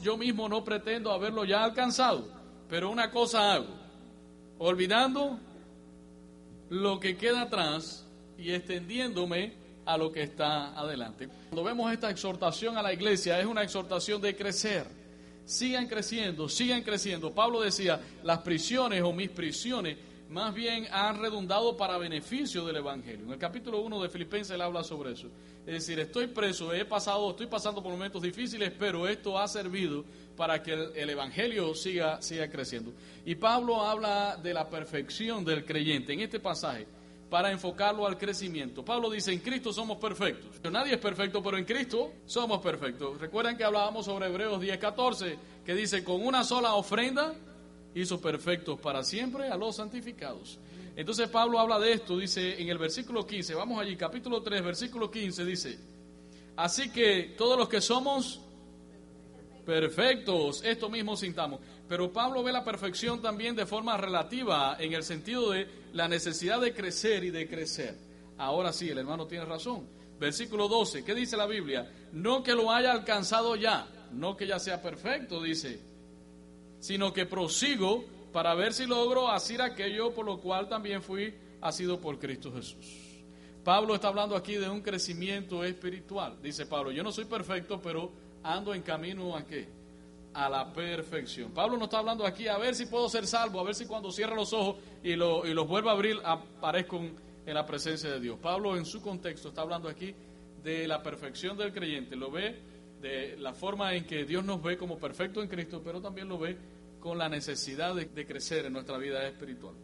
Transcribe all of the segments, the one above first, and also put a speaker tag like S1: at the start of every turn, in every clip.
S1: yo mismo no pretendo haberlo ya alcanzado, pero una cosa hago, olvidando lo que queda atrás y extendiéndome a lo que está adelante. Cuando vemos esta exhortación a la iglesia, es una exhortación de crecer. Sigan creciendo, sigan creciendo. Pablo decía, las prisiones o mis prisiones más bien han redundado para beneficio del Evangelio. En el capítulo 1 de Filipenses él habla sobre eso. Es decir, estoy preso, he pasado, estoy pasando por momentos difíciles, pero esto ha servido para que el, Evangelio siga, siga creciendo. Y Pablo habla de la perfección del creyente en este pasaje para enfocarlo al crecimiento. Pablo dice, en Cristo somos perfectos. Nadie es perfecto, pero en Cristo somos perfectos. Recuerdan que hablábamos sobre Hebreos 10:14, que dice, con una sola ofrenda hizo perfectos para siempre a los santificados. Entonces Pablo habla de esto, dice en el versículo 15, vamos allí, capítulo 3, versículo 15, dice, así que todos los que somos perfectos, esto mismo sintamos. Pero Pablo ve la perfección también de forma relativa en el sentido de la necesidad de crecer y de crecer. Ahora sí, el hermano tiene razón. Versículo 12, ¿qué dice la Biblia? No que lo haya alcanzado ya, no que ya sea perfecto, dice, sino que prosigo para ver si logro hacer aquello por lo cual también fui sido por Cristo Jesús. Pablo está hablando aquí de un crecimiento espiritual. Dice Pablo, yo no soy perfecto, pero ando en camino a qué? A la perfección. Pablo no está hablando aquí a ver si puedo ser salvo, a ver si cuando cierro los ojos y, lo, y los vuelvo a abrir aparezco en la presencia de Dios. Pablo en su contexto está hablando aquí de la perfección del creyente. Lo ve de la forma en que Dios nos ve como perfecto en Cristo, pero también lo ve con la necesidad de, crecer en nuestra vida espiritual.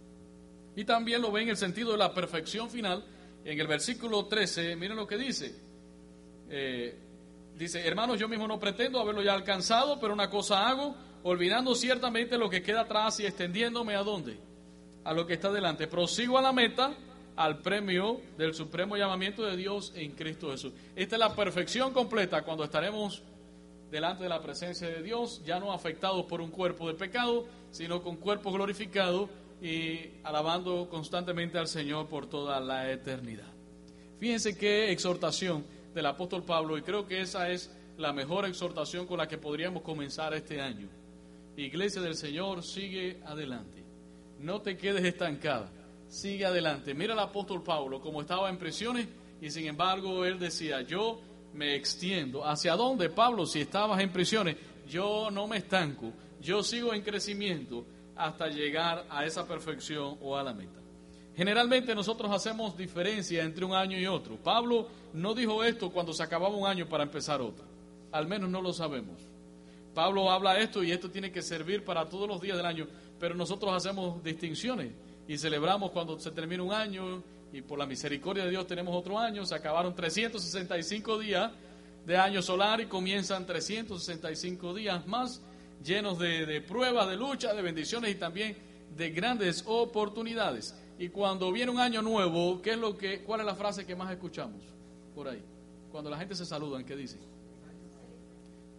S1: Y también lo ve en el sentido de la perfección final. En el versículo 13, miren lo que dice. Eh, Dice, hermanos, yo mismo no pretendo haberlo ya alcanzado, pero una cosa hago, olvidando ciertamente lo que queda atrás y extendiéndome a dónde? A lo que está delante. Prosigo a la meta, al premio del supremo llamamiento de Dios en Cristo Jesús. Esta es la perfección completa cuando estaremos delante de la presencia de Dios, ya no afectados por un cuerpo de pecado, sino con cuerpo glorificado y alabando constantemente al Señor por toda la eternidad. Fíjense qué exhortación del apóstol Pablo y creo que esa es la mejor exhortación con la que podríamos comenzar este año. Iglesia del Señor, sigue adelante. No te quedes estancada. Sigue adelante. Mira al apóstol Pablo como estaba en prisiones y sin embargo él decía, yo me extiendo. ¿Hacia dónde, Pablo? Si estabas en prisiones, yo no me estanco. Yo sigo en crecimiento hasta llegar a esa perfección o a la meta. Generalmente nosotros hacemos diferencia entre un año y otro. Pablo no dijo esto cuando se acababa un año para empezar otro. Al menos no lo sabemos. Pablo habla esto y esto tiene que servir para todos los días del año, pero nosotros hacemos distinciones y celebramos cuando se termina un año y por la misericordia de Dios tenemos otro año. Se acabaron 365 días de año solar y comienzan 365 días más llenos de, pruebas, de lucha, de bendiciones y también de grandes oportunidades. Y cuando viene un año nuevo, ¿qué es lo que, ¿cuál es la frase que más escuchamos por ahí? Cuando la gente se saluda, ¿qué dice?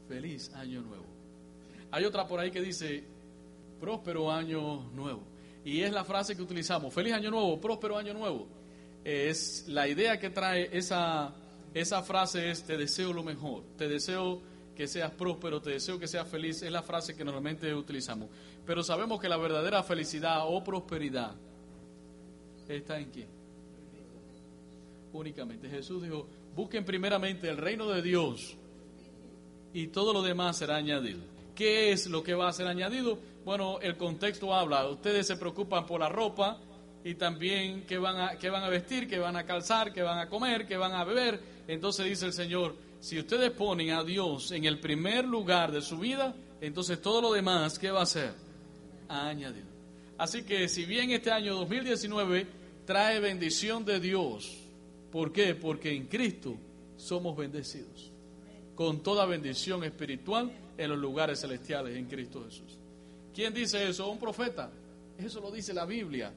S1: Feliz año nuevo. Hay otra por ahí que dice, próspero año nuevo. Y es la frase que utilizamos, feliz año nuevo, próspero año nuevo. Es la idea que trae esa, esa frase es, te deseo lo mejor, te deseo que seas próspero, te deseo que seas feliz, es la frase que normalmente utilizamos. Pero sabemos que la verdadera felicidad o prosperidad está en quién? Únicamente. Jesús dijo, busquen primeramente el reino de Dios y todo lo demás será añadido. ¿Qué es lo que va a ser añadido? Bueno, el contexto habla, ustedes se preocupan por la ropa y también qué van a, qué van a vestir, qué van a calzar, qué van a comer, qué van a beber. Entonces dice el Señor, si ustedes ponen a Dios en el primer lugar de su vida, entonces todo lo demás, ¿qué va a ser? Añadido. Así que si bien este año 2019 trae bendición de Dios, ¿por qué? Porque en Cristo somos bendecidos. Con toda bendición espiritual en los lugares celestiales en Cristo Jesús. ¿Quién dice eso? Un profeta. Eso lo dice la Biblia.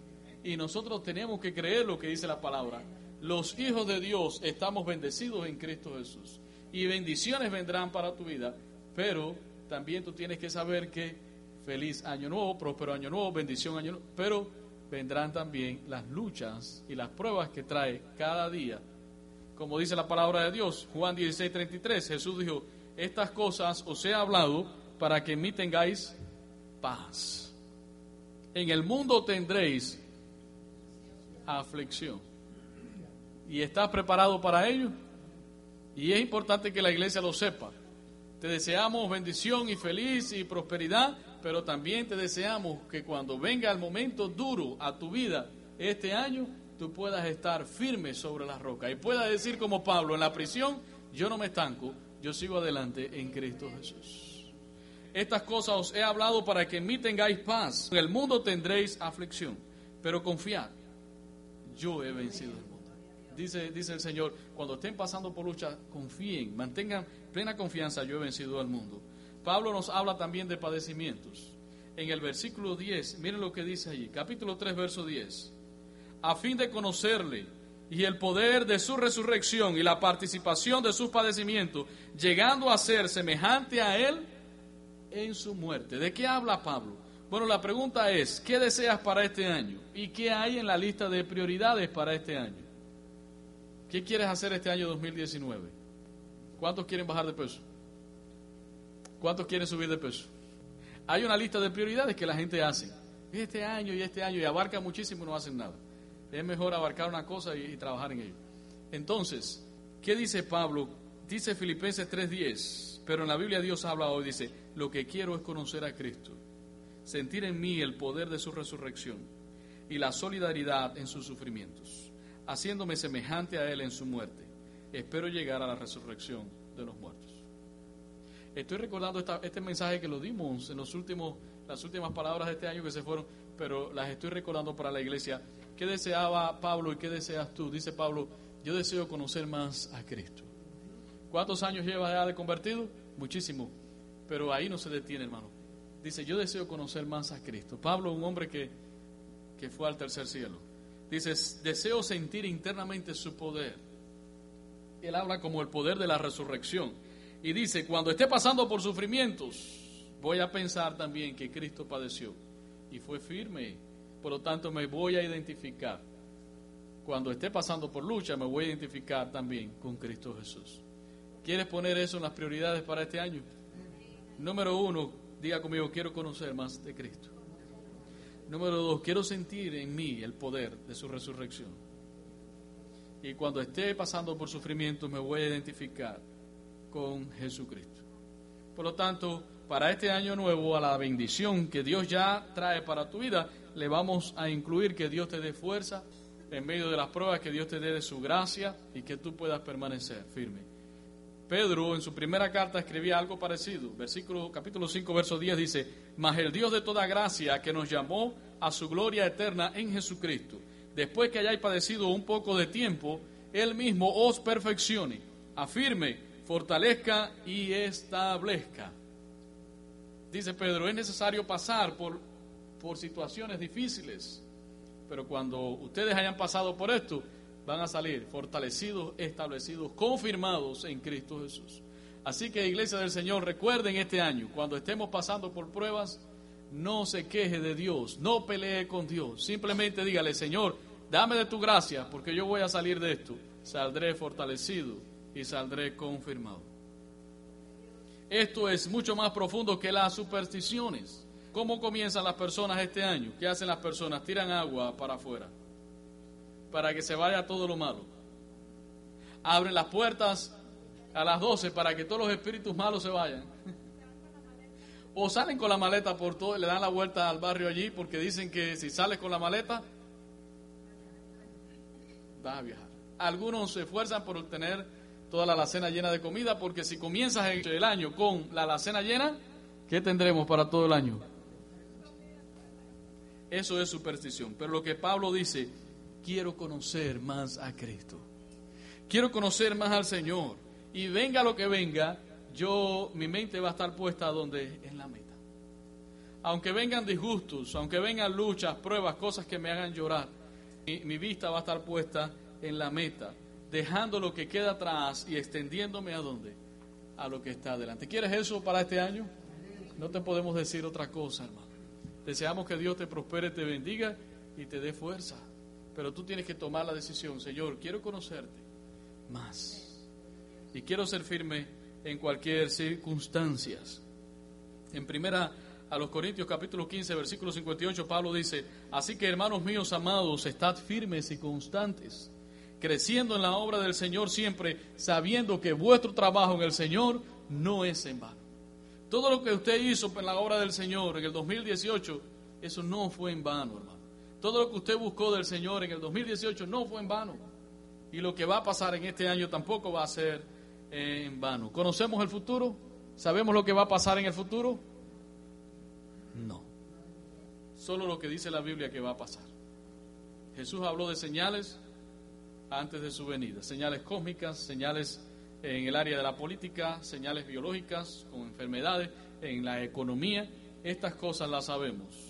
S1: Y nosotros tenemos que creer lo que dice la palabra. Los hijos de Dios estamos bendecidos en Cristo Jesús. Y bendiciones vendrán para tu vida. Pero también tú tienes que saber que feliz año nuevo, próspero año nuevo, bendición año nuevo, pero vendrán también las luchas y las pruebas que trae cada día. Como dice la palabra de Dios, Juan 16, 33, Jesús dijo, estas cosas os he hablado para que en mí tengáis paz. En el mundo tendréis aflicción. ¿Y estás preparado para ello? Y es importante que la iglesia lo sepa. Te deseamos bendición y feliz y prosperidad, pero también te deseamos que cuando venga el momento duro a tu vida este año, tú puedas estar firme sobre la roca y puedas decir como Pablo en la prisión, yo no me estanco, yo sigo adelante en Cristo Jesús. Estas cosas os he hablado para que en mí tengáis paz. En el mundo tendréis aflicción, pero confiad, yo he vencido el mundo. Dice, dice el Señor, cuando estén pasando por lucha, confíen, mantengan plena confianza, yo he vencido al mundo. Pablo nos habla también de padecimientos. En el versículo 10, miren lo que dice allí, capítulo 3, verso 10. A fin de conocerle y el poder de su resurrección y la participación de sus padecimientos, llegando a ser semejante a él en su muerte. ¿De qué habla Pablo? Bueno, la pregunta es, ¿qué deseas para este año? ¿Y qué hay en la lista de prioridades para este año? ¿Qué quieres hacer este año 2019? ¿Cuántos quieren bajar de peso? ¿Cuántos quieren subir de peso? Hay una lista de prioridades que la gente hace. Este año y este año y abarca muchísimo y no hacen nada. Es mejor abarcar una cosa y, y trabajar en ello. Entonces, ¿qué dice Pablo? Dice Filipenses 3:10, pero en la Biblia Dios habla hoy, dice, lo que quiero es conocer a Cristo, sentir en mí el poder de su resurrección y la solidaridad en sus sufrimientos haciéndome semejante a Él en su muerte. Espero llegar a la resurrección de los muertos. Estoy recordando este mensaje que lo dimos en los últimos, las últimas palabras de este año que se fueron, pero las estoy recordando para la iglesia. ¿Qué deseaba Pablo y qué deseas tú? Dice Pablo, yo deseo conocer más a Cristo. ¿Cuántos años llevas ya de convertido? Muchísimo. Pero ahí no se detiene, hermano. Dice, yo deseo conocer más a Cristo. Pablo, un hombre que, que fue al tercer cielo Dice, deseo sentir internamente su poder. Él habla como el poder de la resurrección. Y dice, cuando esté pasando por sufrimientos, voy a pensar también que Cristo padeció y fue firme. Por lo tanto, me voy a identificar. Cuando esté pasando por lucha, me voy a identificar también con Cristo Jesús. ¿Quieres poner eso en las prioridades para este año? Número uno, diga conmigo, quiero conocer más de Cristo. Número dos, quiero sentir en mí el poder de su resurrección. Y cuando esté pasando por sufrimiento me voy a identificar con Jesucristo. Por lo tanto, para este año nuevo, a la bendición que Dios ya trae para tu vida, le vamos a incluir que Dios te dé fuerza en medio de las pruebas, que Dios te dé de su gracia y que tú puedas permanecer firme. Pedro en su primera carta escribía algo parecido. Versículo capítulo 5 verso 10 dice, "Mas el Dios de toda gracia que nos llamó a su gloria eterna en Jesucristo, después que hayáis padecido un poco de tiempo, él mismo os perfeccione, afirme, fortalezca y establezca." Dice Pedro, es necesario pasar por por situaciones difíciles, pero cuando ustedes hayan pasado por esto, van a salir fortalecidos, establecidos, confirmados en Cristo Jesús. Así que, Iglesia del Señor, recuerden este año, cuando estemos pasando por pruebas, no se queje de Dios, no pelee con Dios. Simplemente dígale, Señor, dame de tu gracia, porque yo voy a salir de esto. Saldré fortalecido y saldré confirmado. Esto es mucho más profundo que las supersticiones. ¿Cómo comienzan las personas este año? ¿Qué hacen las personas? Tiran agua para afuera para que se vaya todo lo malo. Abren las puertas a las 12 para que todos los espíritus malos se vayan. O salen con la maleta por todo, le dan la vuelta al barrio allí porque dicen que si sales con la maleta vas a viajar. Algunos se esfuerzan por obtener toda la alacena llena de comida porque si comienzas el año con la alacena llena, ¿qué tendremos para todo el año? Eso es superstición. Pero lo que Pablo dice, quiero conocer más a Cristo. Quiero conocer más al Señor. Y venga lo que venga, yo, mi mente va a estar puesta donde, en la meta. Aunque vengan disgustos, aunque vengan luchas, pruebas, cosas que me hagan llorar, mi, mi vista va a estar puesta en la meta, dejando lo que queda atrás y extendiéndome a dónde, a lo que está adelante. ¿Quieres eso para este año? No te podemos decir otra cosa, hermano. Deseamos que Dios te prospere, te bendiga y te dé fuerza. Pero tú tienes que tomar la decisión, Señor, quiero conocerte más. Y quiero ser firme en cualquier circunstancia. En primera a los Corintios capítulo 15, versículo 58, Pablo dice, así que hermanos míos amados, estad firmes y constantes, creciendo en la obra del Señor siempre, sabiendo que vuestro trabajo en el Señor no es en vano. Todo lo que usted hizo en la obra del Señor en el 2018, eso no fue en vano, hermano. Todo lo que usted buscó del Señor en el 2018 no fue en vano. Y lo que va a pasar en este año tampoco va a ser en vano. ¿Conocemos el futuro? ¿Sabemos lo que va a pasar en el futuro? No. Solo lo que dice la Biblia que va a pasar. Jesús habló de señales antes de su venida, señales cósmicas, señales en el área de la política, señales biológicas, con enfermedades, en la economía, estas cosas las sabemos.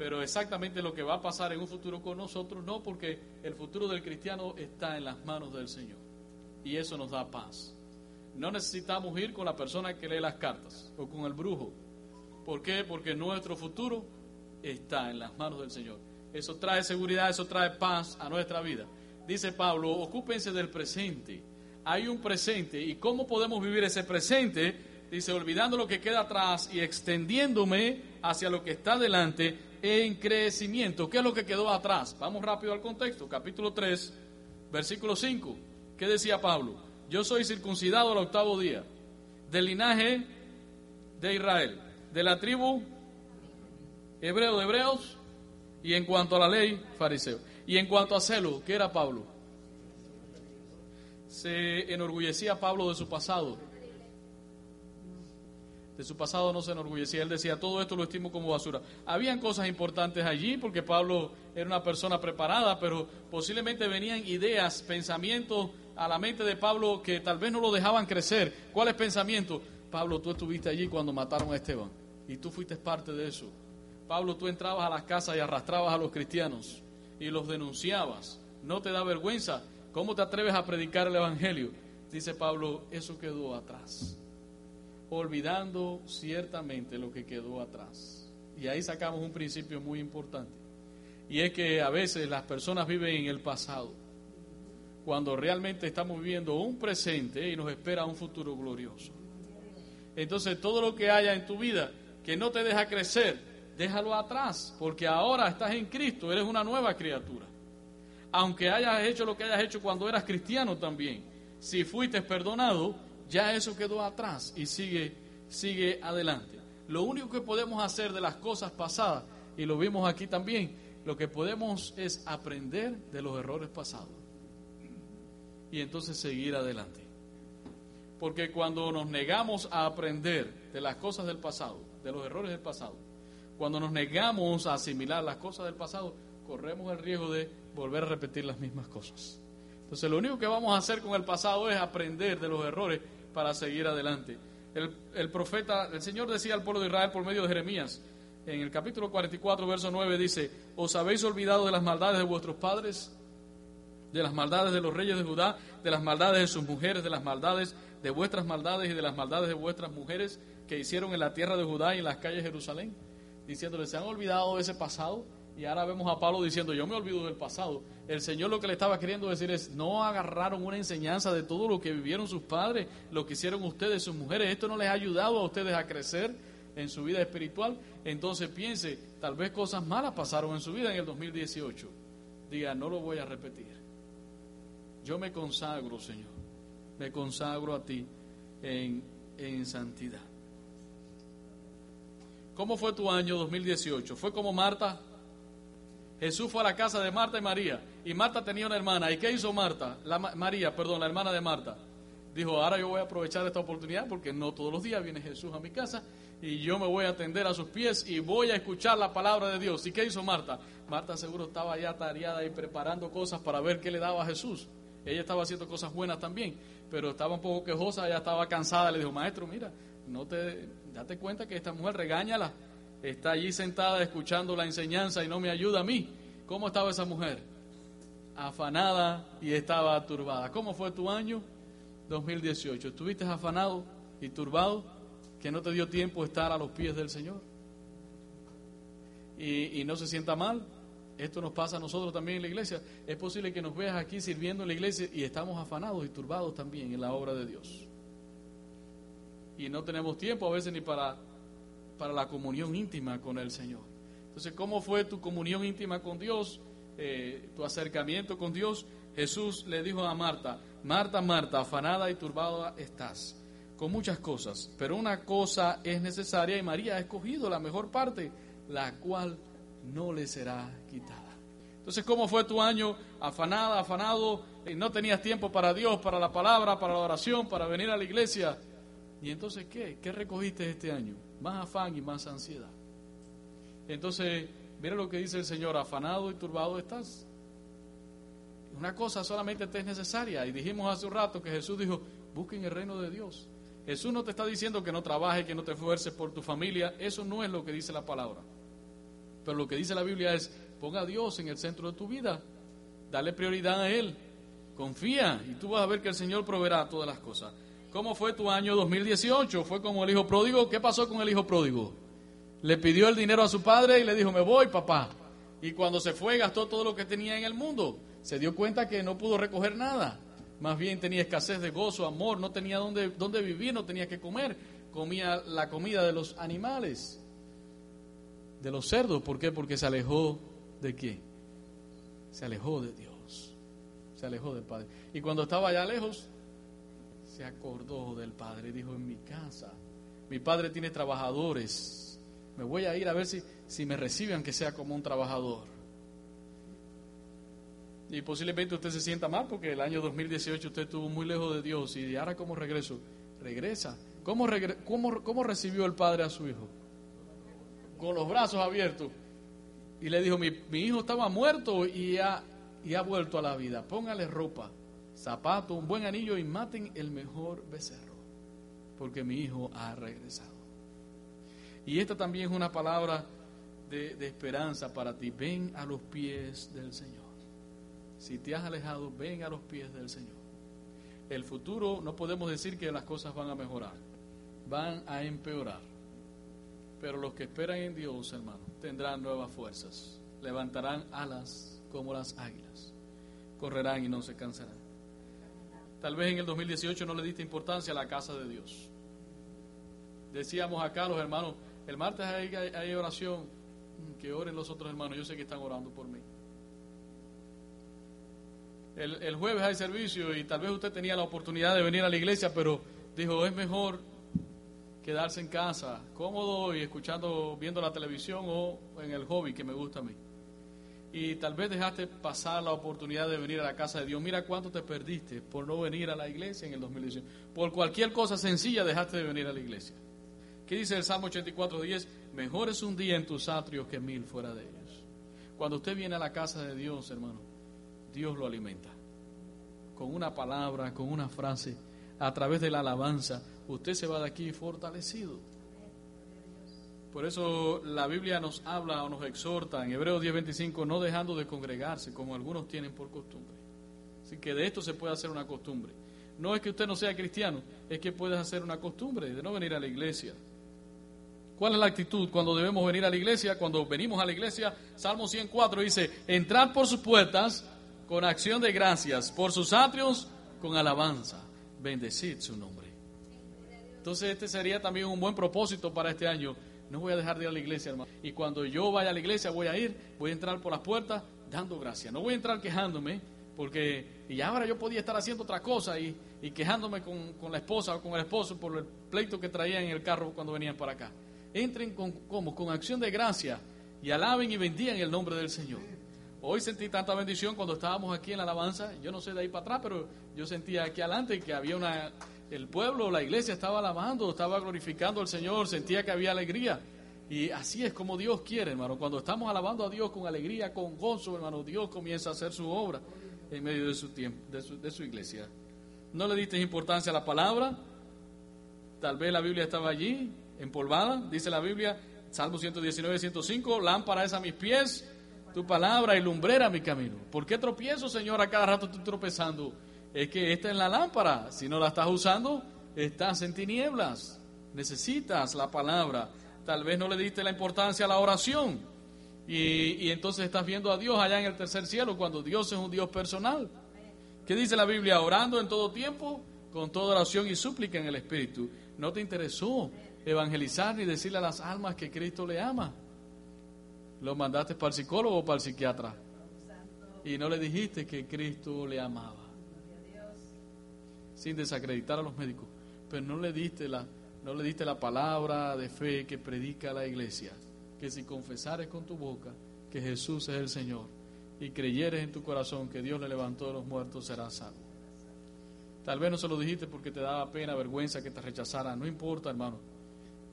S1: Pero exactamente lo que va a pasar en un futuro con nosotros, no, porque el futuro del cristiano está en las manos del Señor. Y eso nos da paz. No necesitamos ir con la persona que lee las cartas o con el brujo ¿Por qué? Porque nuestro futuro está en las manos del Señor. Eso trae seguridad, eso trae paz a nuestra vida. Dice Pablo, ocúpense del presente. Hay un presente. ¿Y cómo podemos vivir ese presente? Dice, olvidando lo que queda atrás y extendiéndome hacia lo que está delante en crecimiento. ¿Qué es lo que quedó atrás? Vamos rápido al contexto. Capítulo 3, versículo 5. ¿Qué decía Pablo? Yo soy circuncidado al octavo día, del linaje de Israel de la tribu hebreo de hebreos y en cuanto a la ley, fariseo. Y en cuanto a celo, ¿qué era Pablo? Se enorgullecía Pablo de su pasado. De su pasado no se enorgullecía. Él decía, todo esto lo estimo como basura. Habían cosas importantes allí porque Pablo era una persona preparada, pero posiblemente venían ideas, pensamientos a la mente de Pablo que tal vez no lo dejaban crecer. ¿Cuáles pensamientos? Pablo, tú estuviste allí cuando mataron a Esteban y tú fuiste parte de eso. Pablo, tú entrabas a las casas y arrastrabas a los cristianos y los denunciabas. ¿No te da vergüenza? ¿Cómo te atreves a predicar el Evangelio? Dice Pablo, eso quedó atrás. Olvidando ciertamente lo que quedó atrás. Y ahí sacamos un principio muy importante. Y es que a veces las personas viven en el pasado, cuando realmente estamos viviendo un presente y nos espera un futuro glorioso. Entonces todo lo que haya en tu vida que no te deja crecer, déjalo atrás, porque ahora estás en Cristo, eres una nueva criatura. Aunque hayas hecho lo que hayas hecho cuando eras cristiano también, si fuiste perdonado, ya eso quedó atrás y sigue, sigue adelante. Lo único que podemos hacer de las cosas pasadas, y lo vimos aquí también, lo que podemos es aprender de los errores pasados y entonces seguir adelante. Porque cuando nos negamos a aprender de las cosas del pasado, de los errores del pasado, cuando nos negamos a asimilar las cosas del pasado, corremos el riesgo de volver a repetir las mismas cosas. Entonces lo único que vamos a hacer con el pasado es aprender de los errores para seguir adelante. El, el, profeta, el Señor decía al pueblo de Israel por medio de Jeremías, en el capítulo 44, verso 9, dice, ¿os habéis olvidado de las maldades de vuestros padres? De las maldades de los reyes de Judá, de las maldades de sus mujeres, de las maldades de vuestras maldades y de las maldades de vuestras mujeres que hicieron en la tierra de Judá y en las calles de Jerusalén, diciéndoles, se han olvidado de ese pasado. Y ahora vemos a Pablo diciendo, yo me olvido del pasado. El Señor lo que le estaba queriendo decir es, no agarraron una enseñanza de todo lo que vivieron sus padres, lo que hicieron ustedes, sus mujeres. Esto no les ha ayudado a ustedes a crecer en su vida espiritual. Entonces piense, tal vez cosas malas pasaron en su vida en el 2018. Diga, no lo voy a repetir. Yo me consagro, Señor me consagro a ti en, en santidad. ¿Cómo fue tu año 2018? ¿Fue como Marta? Jesús fue a la casa de Marta y María y Marta tenía una hermana. ¿Y qué hizo Marta? La, María, perdón, la hermana de Marta. Dijo, ahora yo voy a aprovechar esta oportunidad porque no todos los días viene Jesús a mi casa y yo me voy a atender a sus pies y voy a escuchar la palabra de Dios. ¿Y qué hizo Marta? Marta seguro estaba ya tareada y preparando cosas para ver qué le daba a Jesús. Ella estaba haciendo cosas buenas también, pero estaba un poco quejosa, ella estaba cansada. Le dijo, maestro, mira, no te, date cuenta que esta mujer, regáñala. Está allí sentada escuchando la enseñanza y no me ayuda a mí. ¿Cómo estaba esa mujer? Afanada y estaba turbada. ¿Cómo fue tu año 2018? ¿Estuviste afanado y turbado que no te dio tiempo estar a los pies del Señor? Y, y no se sienta mal, esto nos pasa a nosotros también en la iglesia. Es posible que nos veas aquí sirviendo en la iglesia y estamos afanados y turbados también en la obra de Dios. y no tenemos tiempo a veces ni para, para la comunión íntima con el Señor. Entonces, ¿cómo fue tu comunión íntima con Dios? Eh, tu acercamiento con Dios. Jesús le dijo a Marta, Marta, Marta, afanada y turbada estás con muchas cosas, pero una cosa es necesaria y María ha escogido la mejor parte, la cual no le será quitada. Entonces, ¿cómo fue tu año? Afanada, afanado, y no tenías tiempo para Dios, para la palabra, para la oración, para venir a la iglesia. ¿Y entonces qué? ¿Qué recogiste este año? Más afán y más ansiedad. Entonces, mira lo que dice el Señor, afanado y turbado estás. Una cosa solamente te es necesaria. Y dijimos hace un rato que Jesús dijo, busquen el reino de Dios Jesús no te está diciendo que no trabajes, que no te esfuerces por tu familia. Eso no es lo que dice la palabra. Pero lo que dice la Biblia es, ponga a Dios en el centro de tu vida. Dale prioridad a Él. Confía y tú vas a ver que el Señor proveerá todas las cosas. ¿Cómo fue tu año 2018? ¿Fue como el hijo pródigo? ¿Qué pasó con el hijo pródigo? Le pidió el dinero a su padre y le dijo, me voy, papá. Y cuando se fue, gastó todo lo que tenía en el mundo. Se dio cuenta que no pudo recoger nada. Más bien tenía escasez de gozo, amor, no tenía dónde, dónde vivir, no tenía que comer. Comía la comida de los animales, de los cerdos. ¿Por qué? Porque se alejó de qué? Se alejó de Dios. Se alejó del Padre. Y cuando estaba allá lejos, se acordó del Padre. Dijo, en mi casa, mi Padre tiene trabajadores. Me voy a ir a ver si, si me reciben, que sea como un trabajador. Y posiblemente usted se sienta mal porque el año 2018 usted estuvo muy lejos de Dios y ahora como regreso, regresa. ¿Cómo, cómo, recibió el padre a su hijo? Con los brazos abiertos. Y le dijo, mi, mi hijo estaba muerto y ha, y ha vuelto a la vida. Póngale ropa, zapato, un buen anillo y maten el mejor becerro. Porque mi hijo ha regresado. Y esta también es una palabra de, de esperanza para ti. Ven a los pies del Señor. Si te has alejado, ven a los pies del Señor. El futuro no podemos decir que las cosas van a mejorar, van a empeorar. Pero los que esperan en Dios, hermano, tendrán nuevas fuerzas, levantarán alas como las águilas, correrán y no se cansarán. Tal vez en el 2018 no le diste importancia a la casa de Dios. Decíamos acá los hermanos, el martes hay, hay oración, mm, que oren los otros hermanos, yo sé que están orando por mí el, jueves hay servicio y tal vez usted tenía la oportunidad de venir a la iglesia, pero dijo, es mejor quedarse en casa, cómodo y escuchando, viendo la televisión o en el hobby que me gusta a mí. Y tal vez dejaste pasar la oportunidad de venir a la casa de Dios. Mira cuánto te perdiste por no venir a la iglesia en el 2018. Por cualquier cosa sencilla dejaste de venir a la iglesia. ¿Qué dice el Salmo 84.10? Mejor es un día en tus atrios que mil fuera de ellos. Cuando usted viene a la casa de Dios, hermano, Dios lo alimenta. Con una palabra, con una frase, a través de la alabanza, usted se va de aquí fortalecido. Por eso la Biblia nos habla o nos exhorta en Hebreos 10:25, no dejando de congregarse como algunos tienen por costumbre. Así que de esto se puede hacer una costumbre. No es que usted no sea cristiano, es que puedes hacer una costumbre de no venir a la iglesia. ¿Cuál es la actitud cuando debemos venir a la iglesia? Cuando venimos a la iglesia, Salmo 104 dice, entrad por sus puertas con acción de gracias, por sus atrios con alabanza. Bendecid su nombre. Entonces este sería también un buen propósito para este año. No voy a dejar de ir a la iglesia, hermano. Y cuando yo vaya a la iglesia voy a ir, voy a entrar por las puertas dando gracias. No voy a entrar quejándome, porque y ahora yo podía estar haciendo otra cosa y, quejándome con, con, la esposa o con el esposo por el pleito que traían en el carro cuando venían para acá. Entren con, como, con acción de gracia y alaben y bendigan el nombre del Señor. Hoy sentí tanta bendición cuando estábamos aquí en la alabanza. Yo no sé de ahí para atrás, pero yo sentía aquí adelante que había una. El pueblo, la iglesia estaba alabando, estaba glorificando al Señor, sentía que había alegría. Y así es como Dios quiere, hermano. Cuando estamos alabando a Dios con alegría, con gozo, hermano, Dios comienza a hacer su obra en medio de su tiempo, de su, iglesia. No le diste importancia a la palabra. Tal vez la Biblia estaba allí, empolvada. Dice la Biblia, Salmo 119, 105, lámpara es a mis pies tu palabra y lumbrera mi camino. ¿Por qué tropiezo, Señor? A cada rato estoy tropezando. Es que esta es la lámpara. Si no la estás usando, estás en tinieblas. Necesitas la palabra. Tal vez no le diste la importancia a la oración. Y, y entonces estás viendo a Dios allá en el tercer cielo cuando Dios es un Dios personal. ¿Qué dice la Biblia? Orando en todo tiempo con toda oración y súplica en el Espíritu. No te interesó evangelizar ni decirle a las almas que Cristo le ama. Lo mandaste para el psicólogo o para el psiquiatra. Y no le dijiste que Cristo le amaba. Sin desacreditar a los médicos. Pero no le diste la, no le diste la palabra de fe que predica la iglesia. Que si confesares con tu boca que Jesús es el Señor y creyeres en tu corazón que Dios le levantó de los muertos, serás salvo. Tal vez no se lo dijiste porque te daba pena, vergüenza que te rechazaran. No importa, hermano.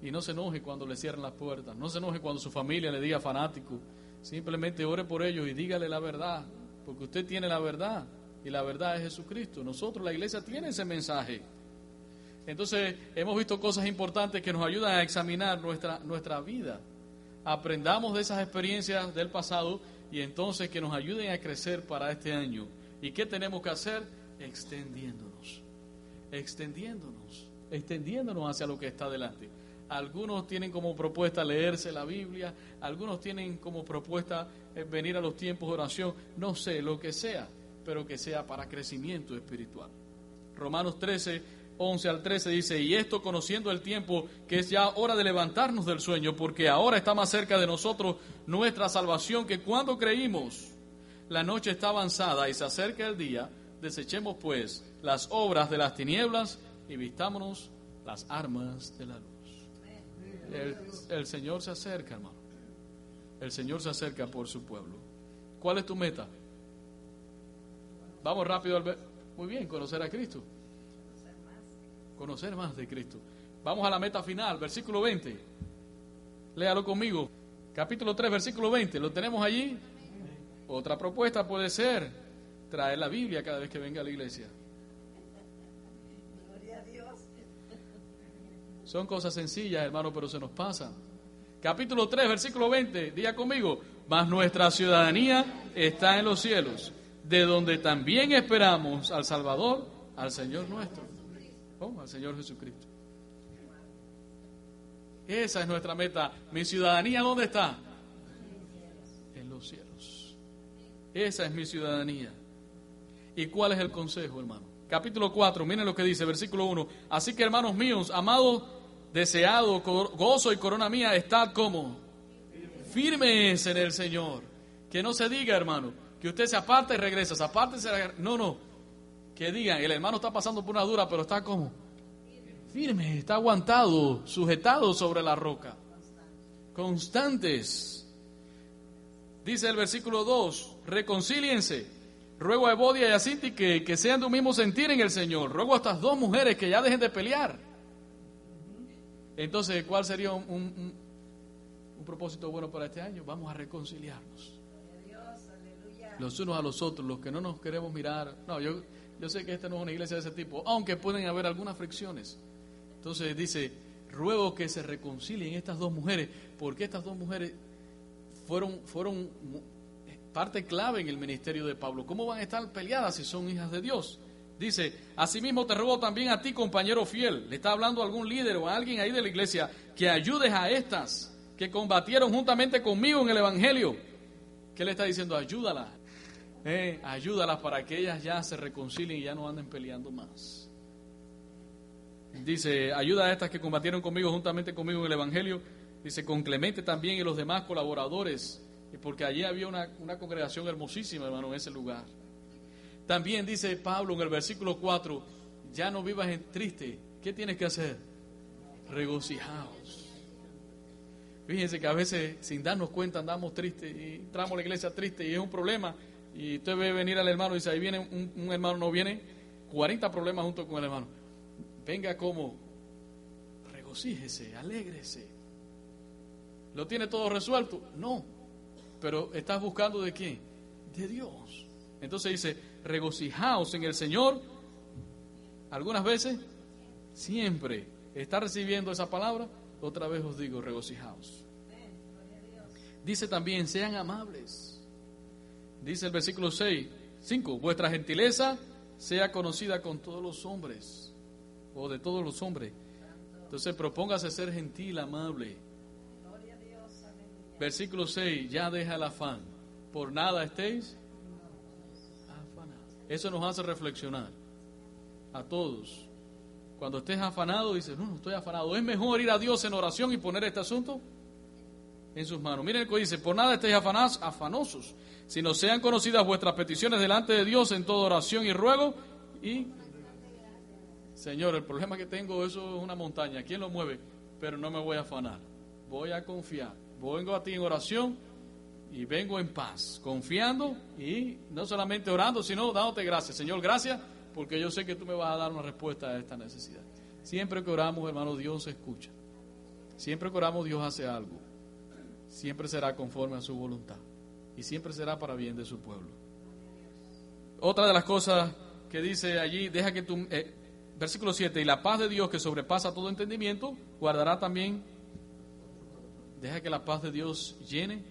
S1: Y no se enoje cuando le cierren las puertas. No se enoje cuando su familia le diga fanático. Simplemente ore por ellos y dígale la verdad. Porque usted tiene la verdad. Y la verdad es Jesucristo. Nosotros, la iglesia, tiene ese mensaje. Entonces, hemos visto cosas importantes que nos ayudan a examinar nuestra, nuestra vida. Aprendamos de esas experiencias del pasado y entonces que nos ayuden a crecer para este año. ¿Y qué tenemos que hacer? Extendiéndonos. Extendiéndonos. Extendiéndonos hacia lo que está delante. Algunos tienen como propuesta leerse la Biblia, algunos tienen como propuesta eh, venir a los tiempos de oración, no sé, lo que sea, pero que sea para crecimiento espiritual. Romanos 13, 11 al 13 dice, y esto conociendo el tiempo que es ya hora de levantarnos del sueño, porque ahora está más cerca de nosotros nuestra salvación que cuando creímos. La noche está avanzada y se acerca el día, desechemos pues las obras de las tinieblas y vistámonos las armas de la luz. El, Señor se acerca, hermano. El Señor se acerca por su pueblo. ¿Cuál es tu meta? Vamos rápido al ver. Muy bien, conocer a Cristo. Conocer más de Cristo. Vamos a la meta final, versículo 20. Léalo conmigo. Capítulo 3, versículo 20. ¿Lo tenemos allí? Otra propuesta puede ser traer la Biblia cada vez que venga a la iglesia. Son cosas sencillas, hermano, pero se nos pasan. Capítulo 3, versículo 20, diga conmigo, mas nuestra ciudadanía está en los cielos, de donde también esperamos al Salvador, al Señor nuestro, oh, al Señor Jesucristo. Esa es nuestra meta. Mi ciudadanía, ¿dónde está? En los cielos. Esa es mi ciudadanía. ¿Y cuál es el consejo, hermano? Capítulo 4, miren lo que dice, versículo 1. Así que, hermanos míos, amados deseado gozo y corona mía, estad como firmes en el Señor. Que no se diga, hermano, que usted se aparta y regresa, se aparta. No, no. Que digan, el hermano está pasando por una dura, pero está como firme, está aguantado, sujetado sobre la roca. Constantes. Dice el versículo 2, reconcíliense. Ruego a Evodia y a Cinti que, que sean de un mismo sentir en el Señor. Ruego a estas dos mujeres que ya dejen de pelear. Entonces, ¿cuál sería un, propósito bueno para este año? Vamos a reconciliarnos. Los unos a los otros, los que no nos queremos mirar. No, yo, yo sé que esta no es una iglesia de ese tipo, aunque pueden haber algunas fricciones. Entonces dice, ruego que se reconcilien estas dos mujeres, porque estas dos mujeres fueron, fueron parte clave en el ministerio de Pablo. ¿Cómo van a estar peleadas si son hijas de Dios? Dice, asimismo te ruego también a ti, compañero fiel. Le está hablando a algún líder o a alguien ahí de la iglesia que ayudes a estas que combatieron juntamente conmigo en el Evangelio. ¿Qué le está diciendo? Ayúdalas. Eh, ayúdalas para que ellas ya se reconcilien y ya no anden peleando más. Dice, ayuda a estas que combatieron conmigo juntamente conmigo en el Evangelio. Dice, con Clemente también y los demás colaboradores. Porque allí había una, una congregación hermosísima, hermano, en ese lugar. También dice Pablo en el versículo 4, ya no vivas en triste. ¿Qué tienes que hacer? Regocijaos. Fíjense que a veces sin darnos cuenta andamos tristes y entramos a la iglesia triste y es un problema. Y usted ve venir al hermano y dice, ahí viene un, un hermano, no viene, 40 problemas junto con el hermano. Venga como, regocíjese, alégrese. ¿Lo tiene todo resuelto? No. Pero estás buscando de quién? De Dios. Entonces dice, regocijaos en el Señor. Algunas veces, siempre. ¿Está recibiendo esa palabra? Otra vez os digo, regocijaos. Dice también, sean amables. Dice el versículo 6, 5, vuestra gentileza sea conocida con todos los hombres, o de todos los hombres. Entonces propóngase ser gentil, amable. Versículo 6, ya deja el afán. Por nada estéis eso nos hace reflexionar a todos. Cuando estés afanado, dices, no, no estoy afanado. Es mejor ir a Dios en oración y poner este asunto en sus manos. Miren el dice, por nada estéis afanosos, sino sean conocidas vuestras peticiones delante de Dios en toda oración y ruego. Y, Señor, el problema que tengo, eso es una montaña. ¿Quién lo mueve? Pero no me voy a afanar. Voy a confiar. Vengo a ti en oración y vengo en paz, confiando y no solamente orando, sino dándote gracias. Señor, gracias porque yo sé que tú me vas a dar una respuesta a esta necesidad. Siempre que oramos, hermano, Dios escucha. Siempre que oramos, Dios hace algo. Siempre será conforme a su voluntad. Y siempre será para bien de su pueblo. Otra de las cosas que dice allí, deja que tu... Eh, versículo 7, y la paz de Dios que sobrepasa todo entendimiento, guardará también... Deja que la paz de Dios llene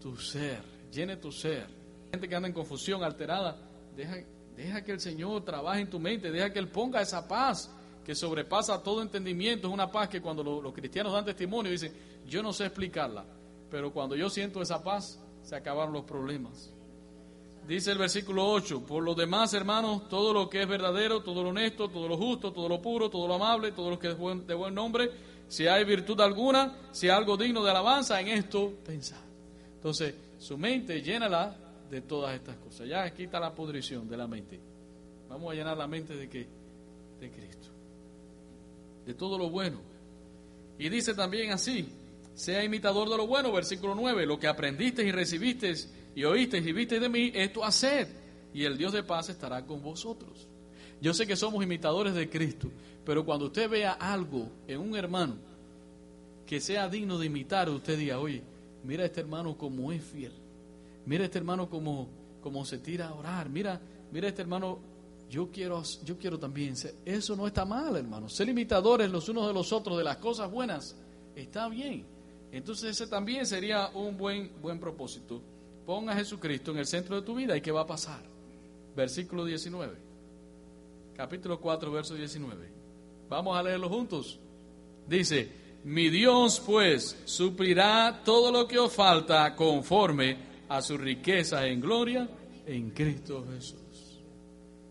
S1: tu ser, llene tu ser. Gente que anda en confusión, alterada, deja Deja que el Señor trabaje en tu mente, deja que Él ponga esa paz que sobrepasa todo entendimiento. Es una paz que cuando los, cristianos dan testimonio dicen, yo no sé explicarla, pero cuando yo siento esa paz, se acabaron los problemas. Dice el versículo 8, por lo demás, hermanos, todo lo que es verdadero, todo lo honesto, todo lo justo, todo lo puro, todo lo amable, todo lo que es de buen nombre, si hay virtud alguna, si hay algo digno de alabanza, en esto pensad. Entonces, su mente llénala de todas estas cosas. Ya está la pudrición de la mente. Vamos a llenar la mente de qué? De Cristo. De todo lo bueno. Y dice también así, sea imitador de lo bueno, versículo 9, lo que aprendiste y recibiste y oíste y viste de mí, esto hacer, y el Dios de paz estará con vosotros. Yo sé que somos imitadores de Cristo, pero cuando usted vea algo en un hermano que sea digno de imitar, usted diga, oye, mira a este hermano como es fiel. Mira este hermano como, como se tira a orar. Mira, mira este hermano, yo quiero, yo quiero también. Eso no está mal, hermano. Ser imitadores los unos de los otros de las cosas buenas está bien. Entonces ese también sería un buen, buen propósito. Ponga a Jesucristo en el centro de tu vida y ¿qué va a pasar? Versículo 19. Capítulo 4, verso 19. Vamos a leerlo juntos. Dice, mi Dios pues suplirá todo lo que os falta conforme a su riqueza en gloria en Cristo Jesús.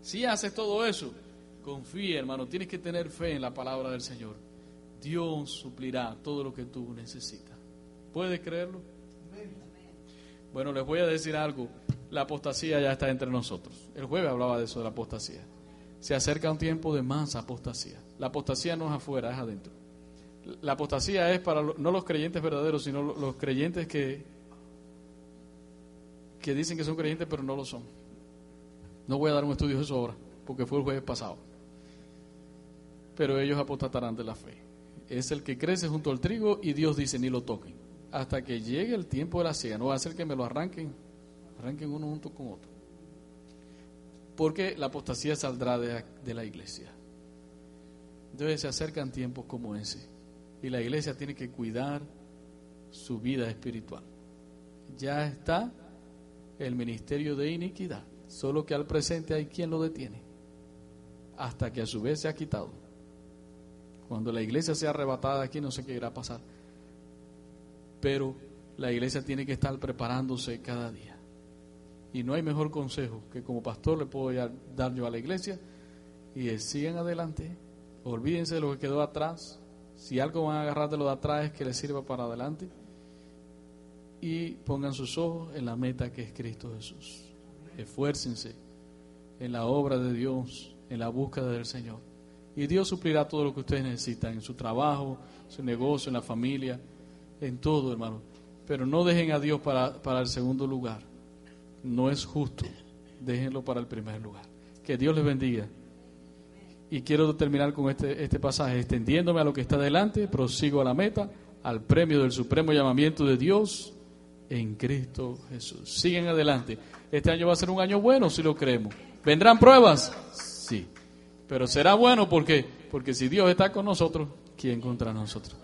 S1: Si haces todo eso, confía, hermano, tienes que tener fe en la palabra del Señor. Dios suplirá todo lo que tú necesitas. ¿Puedes creerlo? Bueno, les voy a decir algo. La apostasía ya está entre nosotros. El jueves hablaba de eso, de la apostasía. Se acerca un tiempo de más apostasía. La apostasía no es afuera, es adentro. La apostasía es para no los creyentes verdaderos, sino los creyentes que que dicen que son creyentes pero no lo son. No voy a dar un estudio de eso ahora, porque fue el jueves pasado. Pero ellos apostatarán de la fe. Es el que crece junto al trigo y Dios dice ni lo toquen. Hasta que llegue el tiempo de la siega. No va a ser que me lo arranquen, arranquen uno junto con otro. Porque la apostasía saldrá de, de la iglesia. Entonces se acercan tiempos como ese. Y la iglesia tiene que cuidar su vida espiritual. Ya está el ministerio de iniquidad, solo que al presente hay quien lo detiene, hasta que a su vez se ha quitado. Cuando la iglesia sea arrebatada aquí no sé qué irá a pasar, pero la iglesia tiene que estar preparándose cada día. Y no hay mejor consejo que como pastor le puedo dar yo a la iglesia y sigan adelante, olvídense de lo que quedó atrás, si algo van a agarrar de lo de atrás es que les sirva para adelante y pongan sus ojos en la meta que es Cristo Jesús. Esfuércense en la obra de Dios, en la búsqueda del Señor. Y Dios suplirá todo lo que ustedes necesitan en su trabajo, su negocio, en la familia, en todo, hermano. Pero no dejen a Dios para, para el segundo lugar. No es justo. Déjenlo para el primer lugar. Que Dios les bendiga. Y quiero terminar con este, este pasaje, extendiéndome a lo que está delante, prosigo a la meta, al premio del supremo llamamiento de Dios en Cristo Jesús. Siguen adelante. Este año va a ser un año bueno si lo creemos. ¿Vendrán pruebas? Sí. Pero será bueno porque porque si Dios está con nosotros, ¿quién contra nosotros?